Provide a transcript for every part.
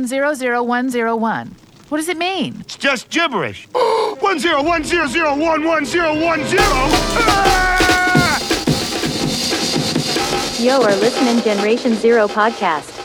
101100101. What does it mean? It's just gibberish. one zero one zero zero one one zero one zero. Ah! Yo are listening Generation Zero podcast.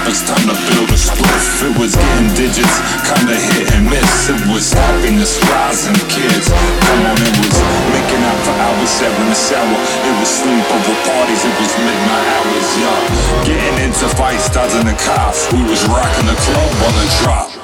Zigzag papers, time to build a spliff. It was getting digits, kinda hit and miss. It was happiness, rising kids. Come on, it was making out for hours, sharing the shower. It was sleepover parties, it was midnight hours, yeah. Getting into fights, dodging the cops. We was rocking the club on the drop.